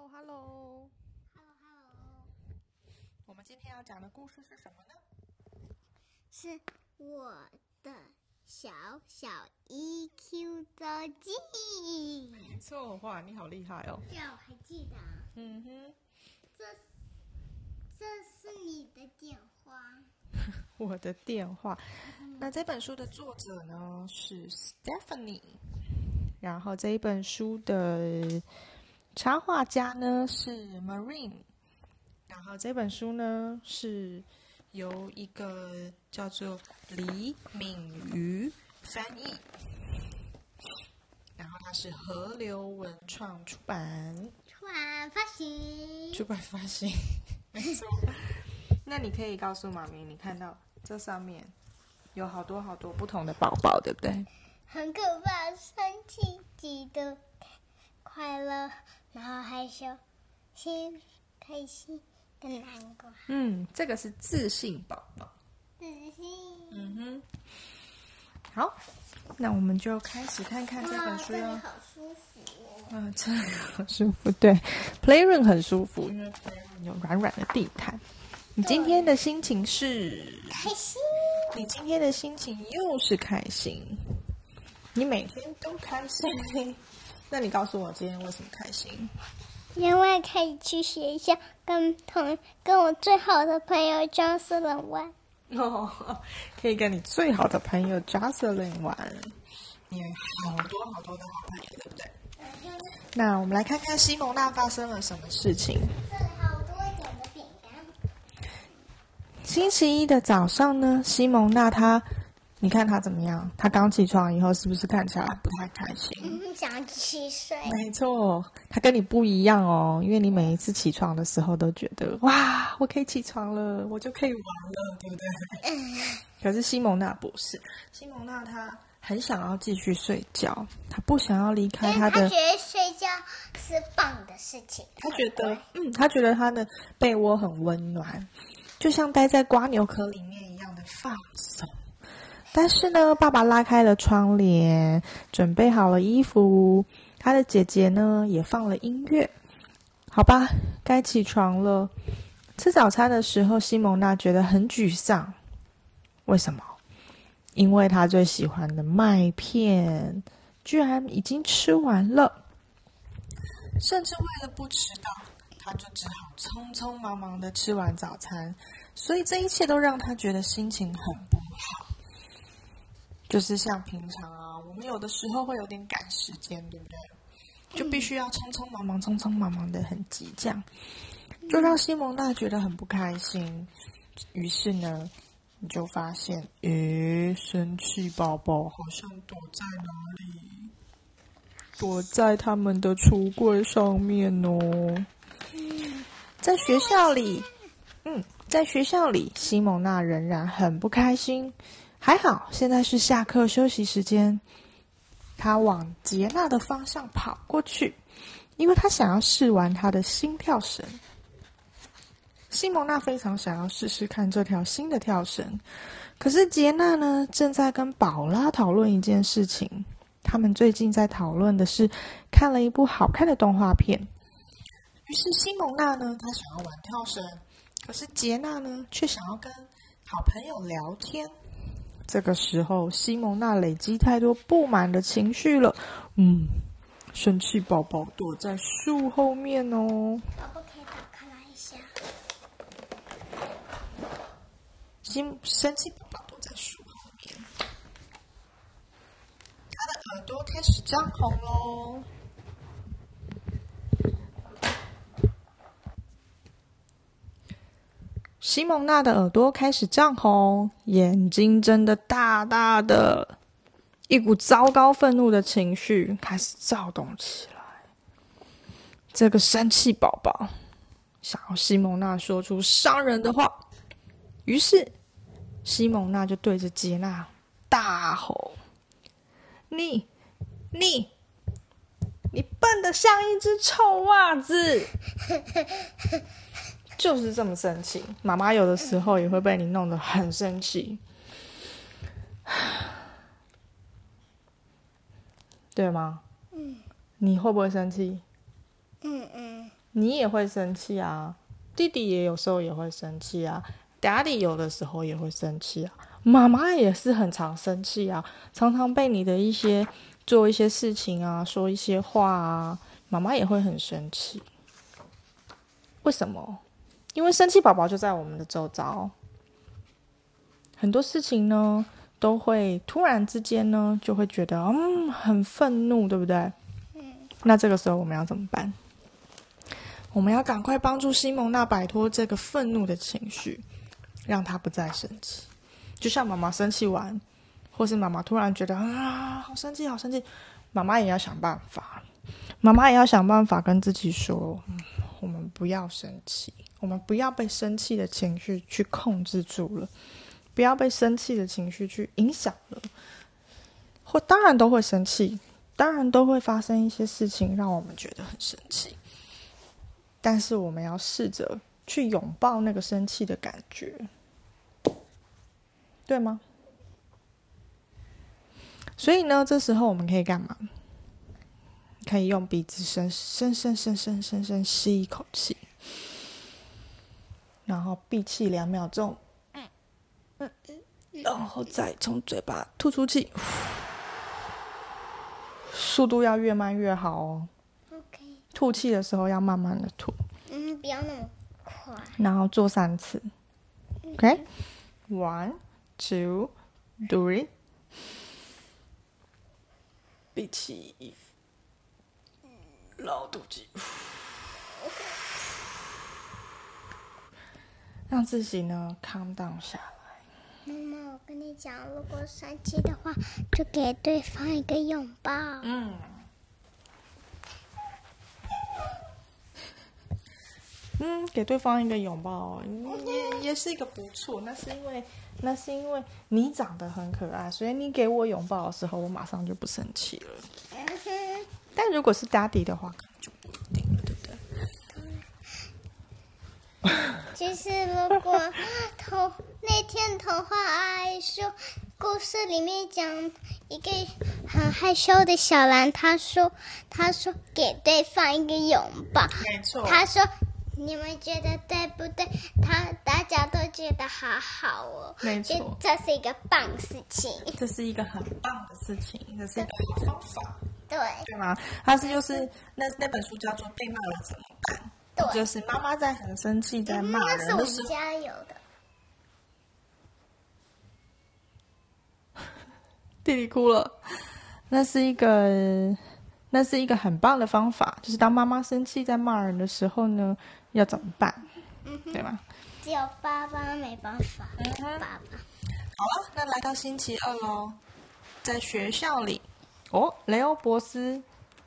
Hello Hello，Hello Hello，我们今天要讲的故事是什么呢？是我的小小 EQ 周记。没错，哇，你好厉害哦。这我还记得啊，嗯哼，这这是你的电话。我的电话。那这本书的作者呢是 Stephanie，然后这一本书的插画家呢是 Marine，然后这本书呢是由一个叫做李敏瑜翻译，然后它是河流文创出版。出版发行，出版发行，没错。那你可以告诉妈咪，你看到这上面有好多好多不同的宝宝，对不对？很可怕，生气、嫉妒、快乐，然后害羞、心开心跟难过，嗯，这个是自信宝宝。自信。嗯哼。好，那我们就开始看看这本书哟。好舒服哦。嗯，这个很舒服，对，Playroom 很舒服，因为 Playroom 有软软的地毯。你今天的心情是？开心。你今天的心情又是开心，你每天都开心。那你告诉我今天为什么开心？因为可以去学校跟同跟我最好的朋友 Jocelyn 玩。哦，可以跟你最好的朋友 Jocelyn 玩，你有好多好多的好朋友，对不对？那我们来看看西蒙娜发生了什么事情。这里好多种的饼干。星期一的早上呢，西蒙娜她，你看他怎么样？他刚起床以后是不是看起来不太开心？嗯，想七岁。没错，他跟你不一样哦，因为你每一次起床的时候都觉得哇，我可以起床了，我就可以玩了，对不对？可是西蒙娜不是，西蒙娜她很想要继续睡觉，她不想要离开她的她觉，得睡觉是棒的事情。她觉得，嗯，她觉得她的被窝很温暖，就像待在瓜牛壳里面一样的放松。但是呢，爸爸拉开了窗帘，准备好了衣服，他的姐姐呢也放了音乐。好吧，该起床了。吃早餐的时候，西蒙娜觉得很沮丧。为什么？因为她最喜欢的麦片居然已经吃完了，甚至为了不迟到，她就只好匆匆忙忙的吃完早餐。所以这一切都让她觉得心情很不。就是像平常啊，我们有的时候会有点赶时间，对不对？就必须要匆匆忙忙、匆匆忙忙的很急，这样就让西蒙娜觉得很不开心。于是呢，你就发现，诶，生气宝宝好像躲在哪里？躲在他们的橱柜上面哦。在学校里，嗯，在学校里，西蒙娜仍然很不开心。还好，现在是下课休息时间。他往杰娜的方向跑过去，因为他想要试玩他的新跳绳。西蒙娜非常想要试试看这条新的跳绳，可是杰娜呢，正在跟宝拉讨论一件事情。他们最近在讨论的是看了一部好看的动画片。于是西蒙娜呢，她想要玩跳绳，可是杰娜呢，却想要跟好朋友聊天。这个时候，西蒙娜累积太多不满的情绪了。嗯，生气宝宝躲在树后面哦。宝宝可以打开来一下。西生气宝宝躲在树后面，他的耳朵开始张红喽。西蒙娜的耳朵开始涨红，眼睛睁得大大的，一股糟糕愤怒的情绪开始躁动起来。这个生气宝宝想要西蒙娜说出伤人的话，于是西蒙娜就对着杰娜大吼：“你，你，你笨得像一只臭袜子！” 就是这么生气，妈妈有的时候也会被你弄得很生气，对吗？嗯你会不会生气？嗯嗯，你也会生气啊，弟弟也有时候也会生气啊，Daddy 有的时候也会生气啊，妈妈也是很常生气啊，常常被你的一些做一些事情啊，说一些话啊，妈妈也会很生气。为什么？因为生气宝宝就在我们的周遭，很多事情呢都会突然之间呢就会觉得嗯很愤怒，对不对？嗯，那这个时候我们要怎么办？我们要赶快帮助西蒙娜摆脱这个愤怒的情绪，让她不再生气。就像妈妈生气完，或是妈妈突然觉得啊好生气，好生气，妈妈也要想办法，妈妈也要想办法跟自己说，我们不要生气，我们不要被生气的情绪去控制住了，不要被生气的情绪去影响了。或当然都会生气，当然都会发生一些事情让我们觉得很生气。但是我们要试着去拥抱那个生气的感觉，对吗？所以呢，这时候我们可以干嘛？可以用鼻子深深深深深深深吸一口气，然后闭气两秒钟，然后再从嘴巴吐出气，速度要越慢越好哦。OK，吐气的时候要慢慢的吐，嗯，不要那么快。然后做三次。OK，one、two、three，闭气，然后吐气，让自己呢 calm down 下来。妈妈，我跟你讲，如果生气的话，就给对方一个拥抱。嗯。嗯，给对方一个拥抱，也也是一个不错。那是因为，那是因为你长得很可爱，所以你给我拥抱的时候，我马上就不生气了。但如果是 daddy 的话，可能就不一定了，对不对？其实如果童那天童话阿姨说，故事里面讲一个很害羞的小兰，他说他说给对方一个拥抱，没错他说。你们觉得对不对？他大家都觉得好好哦，没错这是一个棒事情。这是一个很棒的事情，这是一个好方法，对对吗？他是就是那那本书叫做《被骂了怎么办》，对，就是妈妈在很生气在骂人的时候，家有的。弟弟哭了。那是一个，那是一个很棒的方法，就是当妈妈生气在骂人的时候呢，要怎么办？嗯，对吗？只有爸爸没办法。爸爸，好了，那来到星期二喽，在学校里，哦，雷欧博斯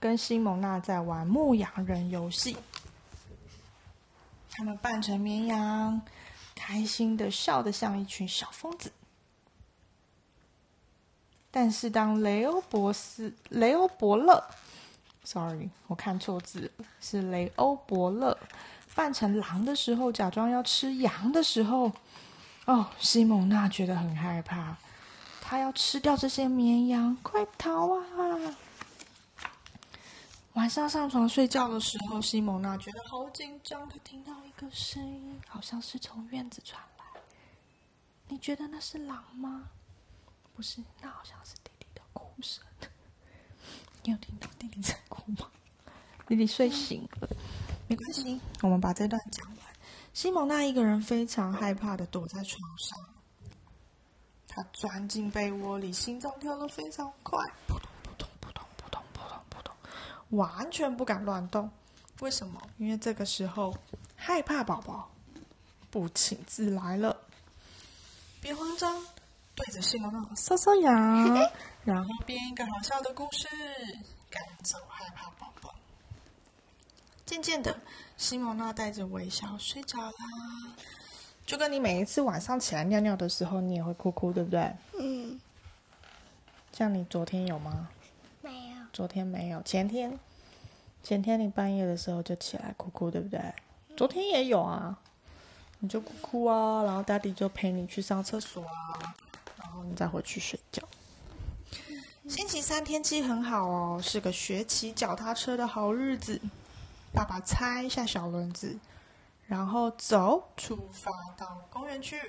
跟西蒙娜在玩牧羊人游戏，他们扮成绵羊，开心的笑得像一群小疯子。但是当雷欧博斯、雷欧伯勒，sorry，我看错字，是雷欧伯勒扮成狼的时候，假装要吃羊的时候，哦，西蒙娜觉得很害怕，他要吃掉这些绵羊，快逃啊！晚上上床睡觉的时候，西蒙娜觉得好紧张，她听到一个声音，好像是从院子传来。你觉得那是狼吗？不是，那好像是弟弟的哭声。你有听到弟弟在哭吗？弟弟睡醒了，没关系，我们把这段讲完。西蒙娜一个人非常害怕的躲在床上，她钻进被窝里，心脏跳得非常快，扑通扑通扑通扑通扑通扑通，完全不敢乱动。为什么？因为这个时候害怕宝宝不请自来了。别慌张，对着西蒙娜搔搔痒，然后编一个好笑的故事，赶走害怕宝宝。渐渐的，西蒙娜带着微笑睡着啦。就跟你每一次晚上起来尿尿的时候，你也会哭哭，对不对？嗯，像你昨天有吗？没有，昨天没有，前天，前天你半夜的时候就起来哭哭，对不对？昨天也有啊，你就哭哭啊，然后 daddy 就陪你去上厕所啊，然后你再回去睡觉。星期三天气很好哦，是个学骑脚踏车的好日子。爸爸猜一下小轮子，然后走，出发到公园去。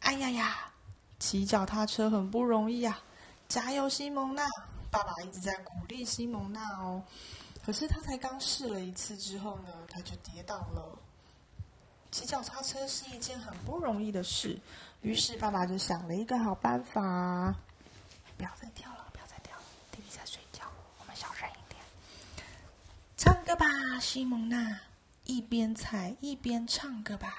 哎呀呀，骑脚踏车很不容易啊！加油，西蒙娜！爸爸一直在鼓励西蒙娜哦。可是他才刚试了一次之后呢，他就跌倒了。骑脚踏车是一件很不容易的事，于是爸爸就想了一个好办法：不要再跳了，不要再跳了，弟弟在睡觉，我们小声一点。唱歌吧，西蒙娜，一边踩一边唱歌吧。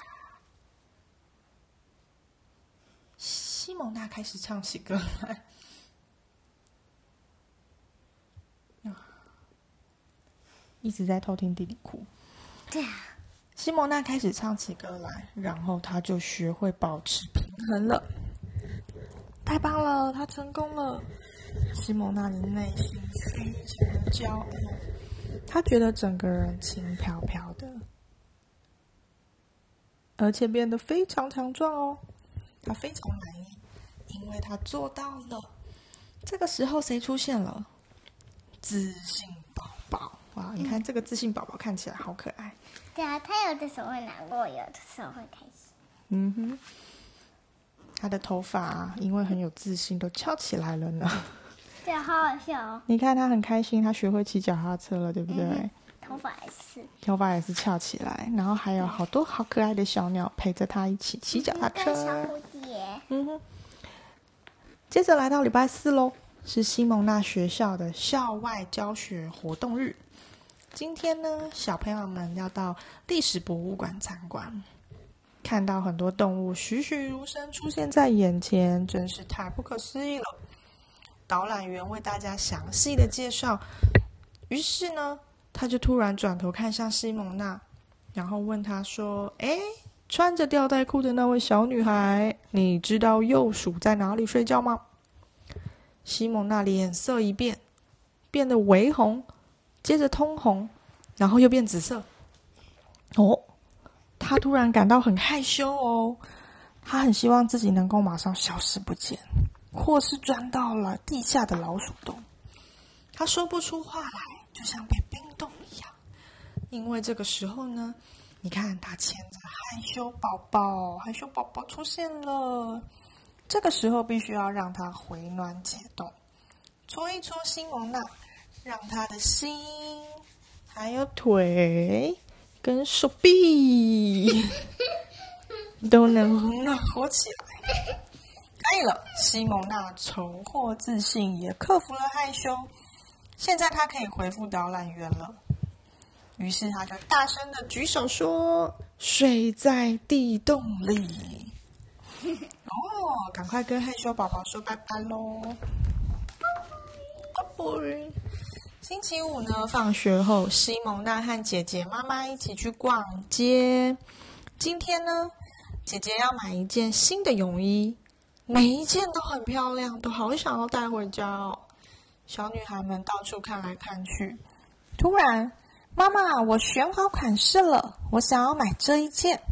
西蒙娜开始唱起歌来，一直在偷听弟弟哭。对啊，西蒙娜开始唱起歌来，然后她就学会保持平衡了。太棒了，她成功了！西蒙娜的内心非常的骄傲，她觉得整个人轻飘飘的，而且变得非常强壮哦。他非常满意，因为他做到了。这个时候，谁出现了？自信宝宝！哇，你看这个自信宝宝看起来好可爱。对啊，他有的时候会难过，有的时候会开心。嗯哼，他的头发、啊、因为很有自信，都翘起来了呢。对啊，好好笑哦。你看他很开心，他学会骑脚踏车了，对不对？嗯头发也是头发也是翘起来，然后还有好多好可爱的小鸟陪着他一起骑脚踏车小。蝴蝶。嗯哼。接着来到礼拜四喽，是西蒙娜学校的校外教学活动日。今天呢，小朋友们要到历史博物馆参观，看到很多动物栩栩如生出现在眼前，真是太不可思议了。导览员为大家详细的介绍，于是呢，他就突然转头看向西蒙娜，然后问他说：“诶，穿着吊带裤的那位小女孩，你知道幼鼠在哪里睡觉吗？”西蒙娜脸色一变，变得微红，接着通红，然后又变紫色。哦，她突然感到很害羞哦，她很希望自己能够马上消失不见，或是钻到了地下的老鼠洞。她说不出话来，就像被冰冻一样。因为这个时候呢，你看他牵着害羞宝宝，害羞宝宝出现了。这个时候必须要让他回暖解冻，搓一搓西蒙娜，让他的心、还有腿跟手臂 都能暖和起来。可以了，西蒙娜重获自信，也克服了害羞。现在他可以回复导览员了。于是他就大声的举手说：“睡在地洞里。”哦，赶快跟害羞宝宝说拜拜喽！拜拜。星期五呢，放学后，西蒙娜和姐姐、妈妈一起去逛街。今天呢，姐姐要买一件新的泳衣，每一件都很漂亮，都好想要带回家哦。小女孩们到处看来看去，突然，妈妈，我选好款式了，我想要买这一件。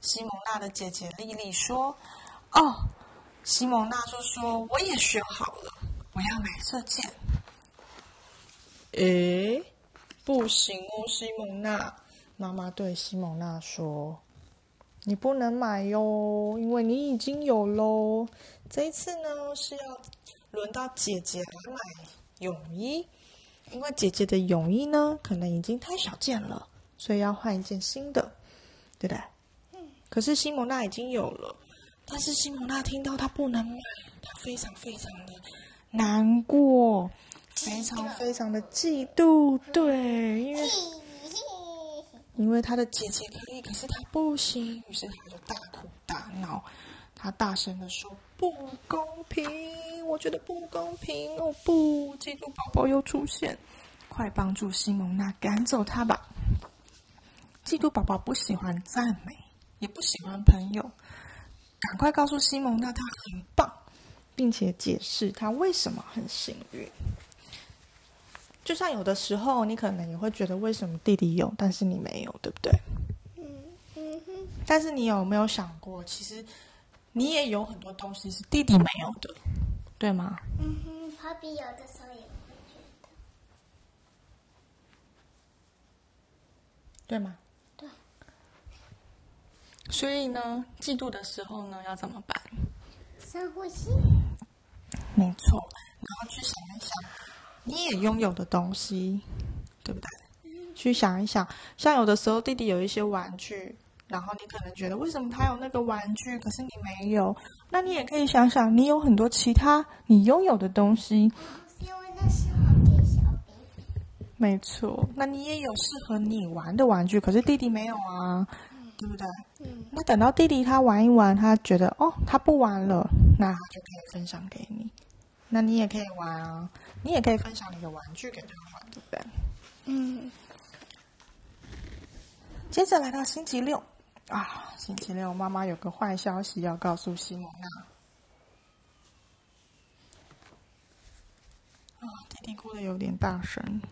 西蒙娜的姐姐莉莉说：“哦。”西蒙娜就说：“我也选好了，我要买这件。”诶，不行哦，西蒙娜。妈妈对西蒙娜说：“你不能买哟，因为你已经有喽。这一次呢，是要轮到姐姐来买泳衣，因为姐姐的泳衣呢，可能已经太小件了，所以要换一件新的，对不对？可是西蒙娜已经有了，但是西蒙娜听到她不能买，她非常非常的难过，非常非常的嫉妒。对，因为因为她的姐姐可以，可是她不行，于是她就大哭大闹，她大声的说：“不公平！我觉得不公平！哦不，嫉妒宝宝又出现，快帮助西蒙娜赶走他吧！嫉妒宝宝不喜欢赞美。”也不喜欢朋友，赶快告诉西蒙娜他很棒，并且解释他为什么很幸运。就像有的时候，你可能也会觉得为什么弟弟有，但是你没有，对不对？嗯嗯哼，但是你有没有想过，其实你也有很多东西是弟弟没有的，对吗？嗯哼，芭比有的时候也会觉得，对吗？对。所以呢，嫉妒的时候呢，要怎么办？深呼吸。没错，然后去想一想，你也拥有的东西，对不对？去想一想，像有的时候弟弟有一些玩具，然后你可能觉得为什么他有那个玩具，可是你没有？那你也可以想想，你有很多其他你拥有的东西。因为那适合给小 baby。没错，那你也有适合你玩的玩具，可是弟弟没有啊，对不对？嗯。那等到弟弟他玩一玩，他觉得哦，他不玩了，那他就可以分享给你。那你也可以玩啊，你也可以分享你的玩具给他玩，对不对？嗯。接着来到星期六啊，星期六妈妈有个坏消息要告诉西蒙娜。啊，弟弟哭的有点大声。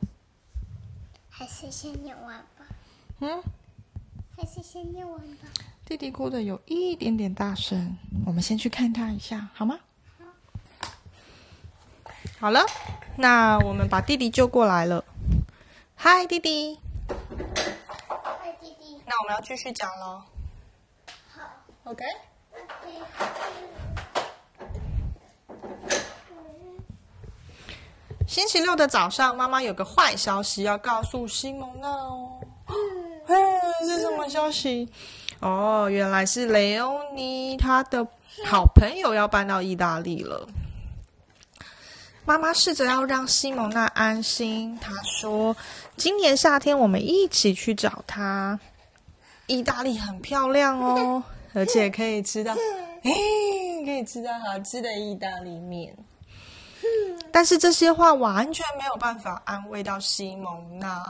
还是先念完吧。嗯。还是先念完吧。弟弟哭的有一点点大声，我们先去看他一下，好吗？好了，那我们把弟弟救过来了。嗨，弟弟。那我们要继续讲喽。好。OK。星期六的早上，妈妈有个坏消息要告诉西蒙娜哦。嗯，是什么消息？哦，原来是雷欧尼他的好朋友要搬到意大利了。妈妈试着要让西蒙娜安心。她说：“今年夏天我们一起去找他。意大利很漂亮哦，而且可以吃到，哎，可以吃到好吃的意大利面。”但是这些话完全没有办法安慰到西蒙娜，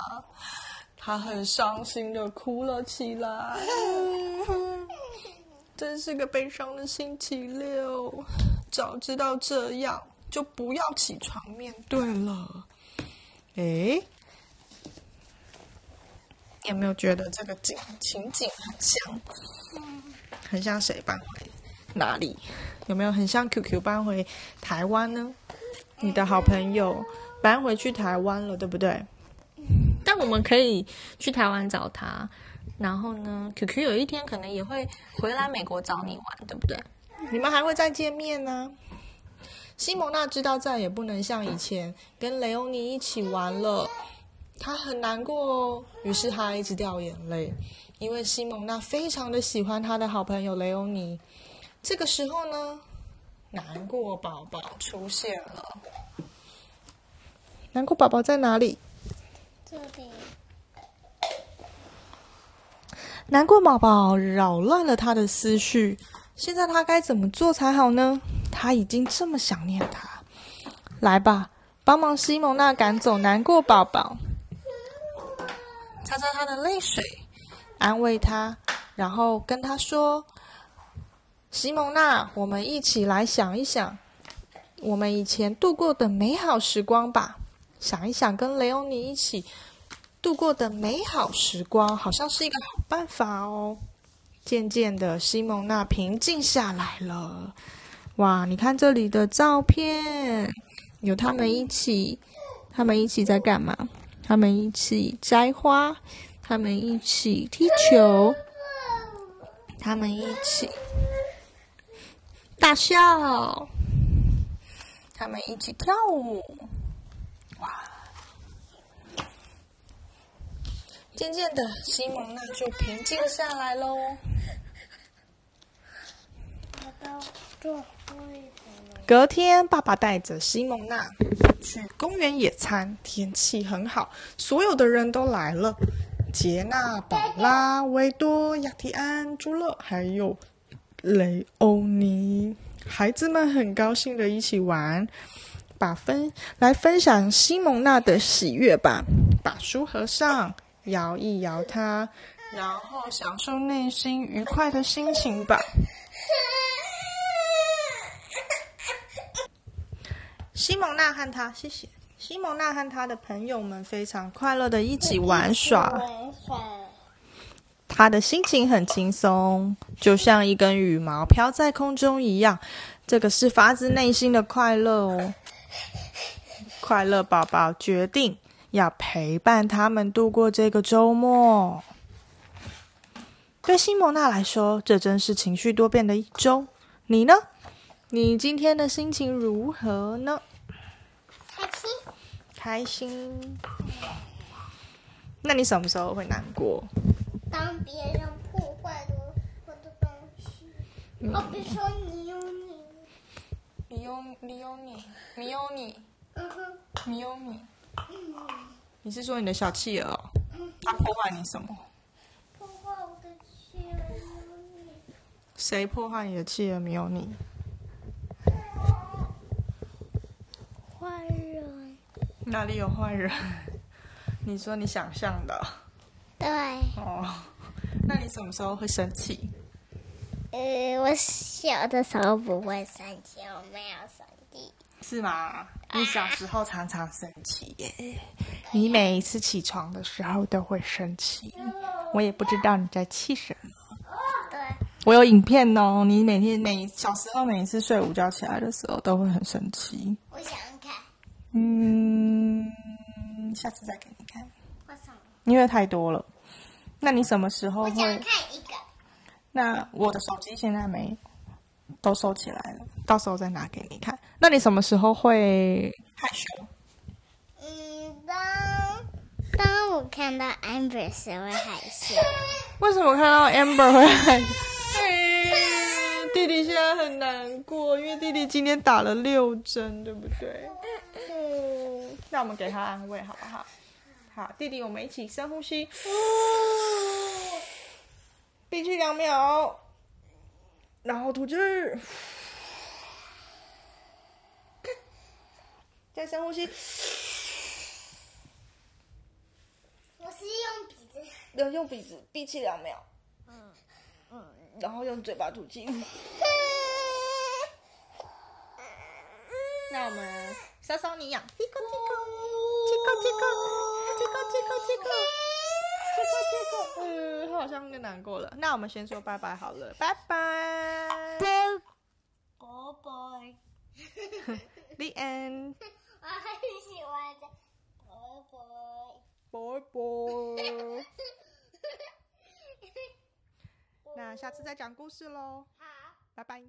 她很伤心的哭了起来。真是个悲伤的星期六，早知道这样。就不要起床面对了。哎，有没有觉得这个景情景很像？很像谁搬回哪里？有没有很像 QQ 搬回台湾呢？你的好朋友搬回去台湾了，对不对？但我们可以去台湾找他，然后呢，QQ 有一天可能也会回来美国找你玩，对不对？你们还会再见面呢。西蒙娜知道再也不能像以前跟雷欧尼一起玩了，他很难过哦。于是他一直掉眼泪，因为西蒙娜非常的喜欢他的好朋友雷欧尼。这个时候呢，难过宝宝出现了。难过宝宝在哪里？这里。难过宝宝扰乱了他的思绪，现在他该怎么做才好呢？他已经这么想念他，来吧，帮忙西蒙娜赶走难过宝宝，擦擦他的泪水，安慰他，然后跟他说：“西蒙娜，我们一起来想一想，我们以前度过的美好时光吧。想一想跟雷欧尼一起度过的美好时光，好像是一个好办法哦。”渐渐的，西蒙娜平静下来了。哇，你看这里的照片，有他们一起，他们一起在干嘛？他们一起摘花，他们一起踢球，他们一起大笑，他们一起跳舞。哇！渐渐的，西蒙娜就平静下来喽。隔天，爸爸带着西蒙娜去公园野餐，天气很好，所有的人都来了。杰娜、宝拉、维多、亚提安、朱乐，还有雷欧尼，孩子们很高兴的一起玩，把分来分享西蒙娜的喜悦吧。把书合上，摇一摇它，然后享受内心愉快的心情吧。西蒙娜和他，谢谢西蒙娜和他的朋友们非常快乐的一起玩耍。他的心情很轻松，就像一根羽毛飘在空中一样。这个是发自内心的快乐哦。快乐宝宝决定要陪伴他们度过这个周末。对西蒙娜来说，这真是情绪多变的一周。你呢？你今天的心情如何呢？开心。开心。那你什么时候会难过？当别人破坏了我的东西，哦，比如说你有你，你有你有你，你有你，嗯哼，你有你。你是说你的小企鹅哦？它破坏你什么？破坏我的企鹅有你，谁破坏你的企鹅没有你？坏人。哪里有坏人？你说你想象的对，哦。那你什么时候会生气？呃，我小的时候不会生气，我没有生气。是吗？你小时候常常生气耶。你每一次起床的时候都会生气，我也不知道你在气什么。对，我有影片哦，你每天每小时候每一次睡午觉起来的时候都会很生气。我想看，嗯，下次再给你看，为什么？因为太多了。那你什么时候我想会？看一个。那我的手机现在没，都收起来了，到时候再拿给你看。那你什么时候会害羞？嗯，当当我看到 Amber 时会害羞。为什么看到 Amber 会害羞？弟弟现在很难过，因为弟弟今天打了六针，对不对？嗯，那我们给他安慰好不好？好，弟弟，我们一起深呼吸，闭气两秒，然后吐气，再深呼吸，我是用鼻子。用用鼻子闭气两秒，然后用嘴巴吐气。那我们搔搔你痒，叽咕叽咕，叽咕叽咕，叽咕叽咕叽咕，叽咕叽咕。嗯，好像更难过了。那我们先说拜拜好了，拜拜。宝贝，The end。我很喜欢的宝贝。拜拜。那下次再讲故事喽，好。拜拜。